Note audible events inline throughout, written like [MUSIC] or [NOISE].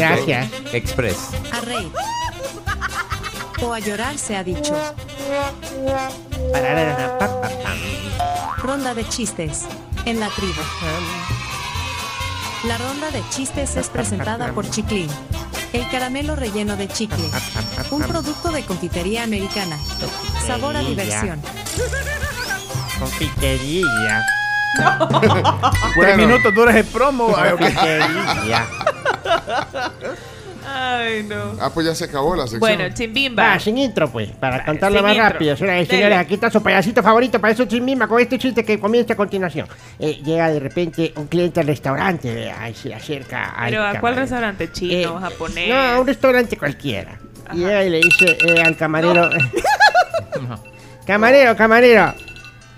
Gracias. Express. A reír. O a llorar se ha dicho. Ronda de chistes. En la tribu. La ronda de chistes es presentada por Chiclin. El caramelo relleno de chicle. Un producto de confitería americana. Sabor a diversión. Confitería. [LAUGHS] Tres minutos dura el promo. [LAUGHS] Confitería. Ay, no. Ah, pues ya se acabó la sección. Bueno, Chimbimba. Va, sin intro, pues, para contarlo sin más intro. rápido. Señoras y Dele. señores, aquí está su payasito favorito para eso chimbimba con este chiste que comienza a continuación. Eh, llega de repente un cliente al restaurante, vea, y se acerca al Pero ¿a cuál camarero. restaurante? ¿Chino, Eh, japonés? No, a un restaurante cualquiera. Y llega y le dice eh, al camarero... [LAUGHS] camarero, camarero,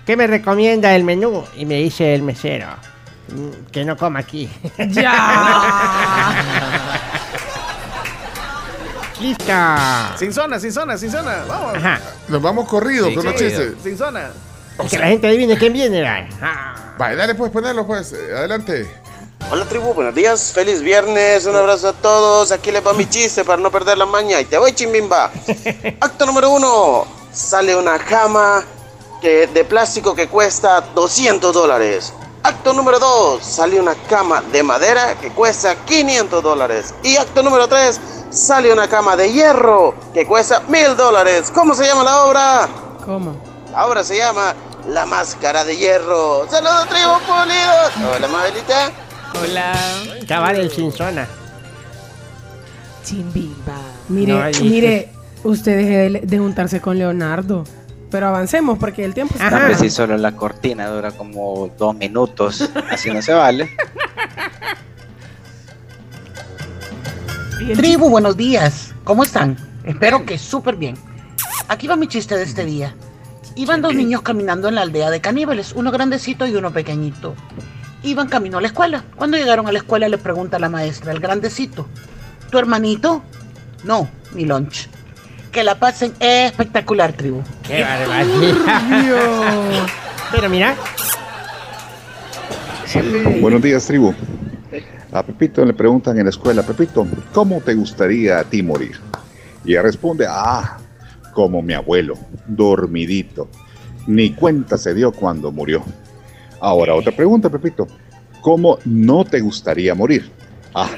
¿qué me recomienda el menú? Y me dice el mesero, "Mm, que no coma aquí. ¡Ya! [LAUGHS] ¡Listo! Sin zona, sin zona, sin zona. Vamos. Ajá. Nos vamos corridos Sí, con los chistes. Sin zona. Y que la gente adivine quién viene, vaya. Ah. Vale, dale pues, ponelo pues. Adelante. Hola tribu, buenos días, feliz viernes, un abrazo a todos, aquí les va mi chiste para no perder la maña y te voy chimbimba. [LAUGHS] Acto número uno, sale una cama que, de plástico que cuesta 200 dólares. Acto número dos, sale una cama de madera que cuesta 500 dólares. Y acto número tres, sale una cama de hierro que cuesta 1000 dólares. ¿Cómo se llama la obra? ¿Cómo? La obra se llama La Máscara de Hierro. Saludos tribu pulidos. Hola Mabelita. Hola. Cabal el sin zona. Chimbimba. Mire, No, mire, usted deje de, de juntarse con Leonardo. Pero avancemos porque el tiempo está. Ajá. Solo la cortina dura como dos minutos, así no se vale. [LAUGHS] Tribu, buenos días. ¿Cómo están? Espero que súper bien. Aquí va mi chiste de este día. Iban dos niños caminando en la aldea de caníbales, uno grandecito y uno pequeñito. Iban camino a la escuela. Cuando llegaron a la escuela le pregunta la maestra, el grandecito, ¿tu hermanito? No, mi lunch. Que la pasen espectacular, tribu. ¡Qué barbaridad! [LAUGHS] Pero mira, Buenos días, tribu. A Pepito le preguntan en la escuela, Pepito, ¿cómo te gustaría a ti morir? Y ella responde, ah, como mi abuelo, dormidito. Ni cuenta se dio cuando murió. Ahora, otra pregunta, Pepito. ¿Cómo no te gustaría morir? Ah,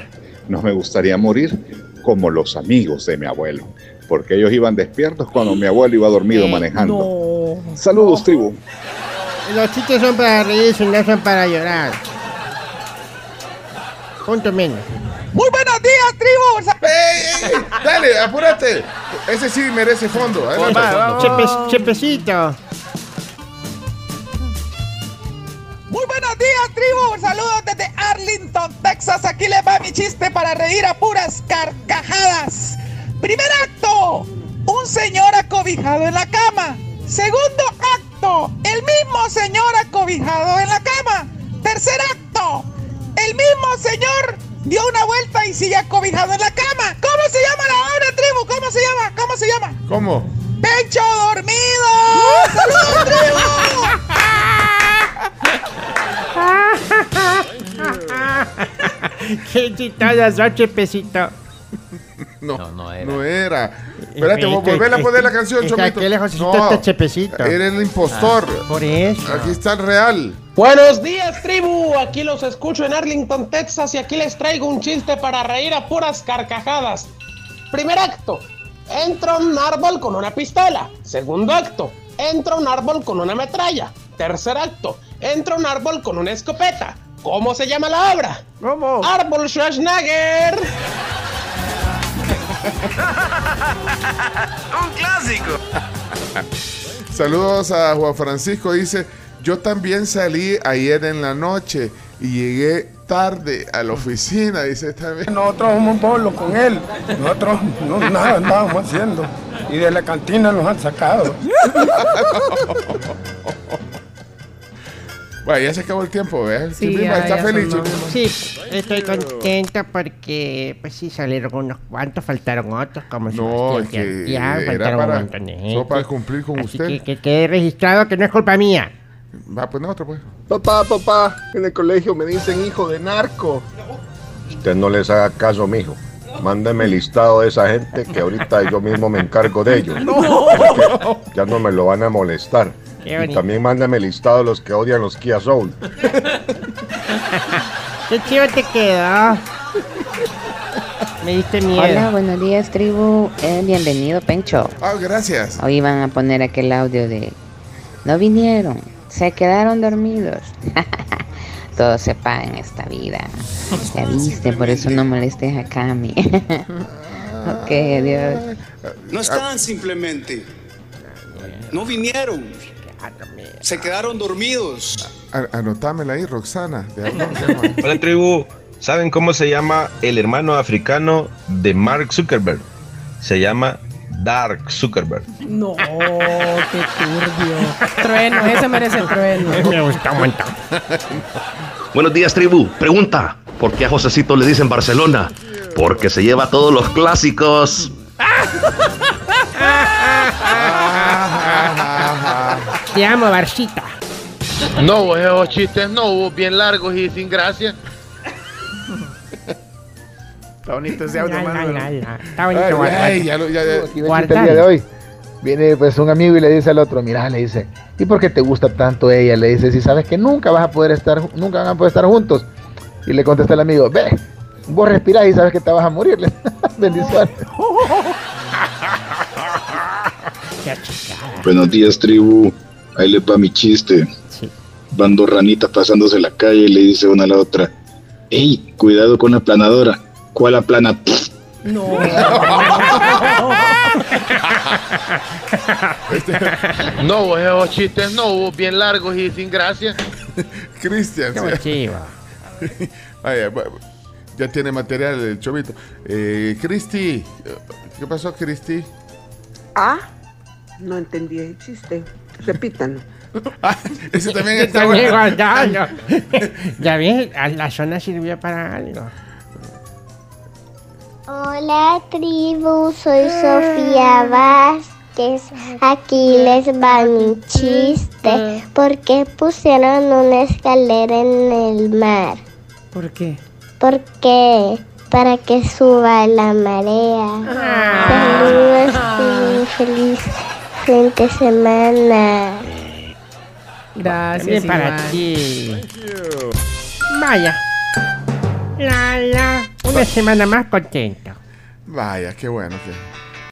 no me gustaría morir como los amigos de mi abuelo, porque ellos iban despiertos cuando mi abuelo iba dormido manejando. Saludos, tribu. los chistes son para reírse, no son para llorar. Menos. Muy buenos días, tribu. ¡Ey, ey! Dale, apúrate. Ese sí merece fondo. Va, va, va. Chepe- chepecito. Muy buenos días, tribu. Saludos desde Arlington, Texas. Aquí les va mi chiste para reír a puras carcajadas. Primer acto: un señor acobijado en la cama. Segundo acto: el mismo señor acobijado en la cama. Tercer acto: señor dio una vuelta y sigue acobijado en la cama. ¿Cómo se llama la obra, tribu? ¿Cómo se llama? ¿Cómo se llama? ¿Cómo? ¡Pecho dormido! ¡Saludos, tribu! [LAUGHS] [LAUGHS] Qué chistoso sos, chepecito. No, No, no era. no era. Espérate, vos Este- volver a poner la este- canción, este- Chomito. aquel lejosito está chepecito. Eres el impostor. Por eso. Aquí está el real. Buenos días, tribu. Aquí los escucho en Arlington, Texas, y aquí les traigo un chiste para reír a puras carcajadas. Primer acto: entra un árbol con una pistola. Segundo acto: entra un árbol con una metralla. Tercer acto: entra un árbol con una escopeta. ¿Cómo se llama la obra? ¿Cómo? Árbol Schwarzenegger. [LAUGHS] Un clásico. Saludos a Juan Francisco. Dice: Yo también salí ayer en la noche y llegué tarde a la oficina. Dice también. Nosotros somos bolos con él. Nosotros no, nada andábamos haciendo. Y de la cantina nos han sacado. [LAUGHS] Bueno, ya se acabó el tiempo, ¿ves? Sí, ya- está ya feliz. Chimbimba. Sí, estoy contento porque, pues sí, salieron unos cuantos, faltaron otros, como No, Sebastián que era faltaron para- un montón de gente. solo para cumplir con Así usted. Que, que quede registrado que no es culpa mía. Va, pues no, otro pues. Papá, papá, en el colegio me dicen hijo de narco. Usted no les haga caso, mijo. mándeme el listado de esa gente que ahorita yo mismo me encargo de ellos. [LAUGHS] No. Ya no me lo van a molestar. Qué Y bonito. también mándame el listado de los que odian los Kia Soul. [LAUGHS] Qué chido te quedó. Me diste miedo. Hola, buenos días, tribu. Eh, bienvenido, Pencho. Ah, gracias. Hoy van a poner aquel audio de... No vinieron, se quedaron dormidos. [LAUGHS] Todo se paga en esta vida. Ya [LAUGHS] viste, por eso no molestes a Cami. ok, adiós. No estaban simplemente. No vinieron. Se quedaron dormidos. A- Anotámela ahí, Roxana. De. [LAUGHS] Hola tribu, ¿saben cómo se llama el hermano africano de Mark Zuckerberg? Se llama Dark Zuckerberg. No, qué turbio. Trueno, ese merece trueno. [LAUGHS] Me gusta montón. Buenos días, tribu. Pregunta: ¿por qué a Josecito le dicen Barcelona? Porque se lleva todos los clásicos. [LAUGHS] Te amo, Barcita. No, esos chistes no, bien largos y sin gracia. Está bonito ese audio, la. Está bonito, Ay, ay, ya lo- ya- ya- Aquí el día de hoy. Viene pues un amigo y le dice al otro, mira, le dice, ¿y por qué te gusta tanto ella? Le dice, si sabes que nunca vas a poder estar, nunca van a poder estar juntos. Y le contesta el amigo, ve, vos respirás y sabes que te vas a morir. Le- [LAUGHS] Bendiciones. Buenos días, tribu. Ahí les va mi chiste. Van dos ranitas pasándose la calle y le dice una a la otra: ¡Ey, cuidado con la planadora! ¿Cuál aplana? No. [LAUGHS] No, vos esos chistes no, vos bien largos y sin gracia. [LAUGHS] Cristian. Sí. [LAUGHS] ya tiene material el chovito. Eh, Cristi, ¿qué pasó, Cristi? Ah, no entendí el chiste. Repítanlo. [LAUGHS] Ese también está bueno. guardalo. Ya ves, la zona sirvió para algo. Hola tribu, soy Sofía Vázquez. Aquí les va mi chiste. ¿Por qué pusieron una escalera en el mar? ¿Por qué? Porque para que suba la marea. Saludos y feliz de semana. Gracias, Bien para ti. Vaya. La, la. Una semana más contento. Vaya, qué bueno que.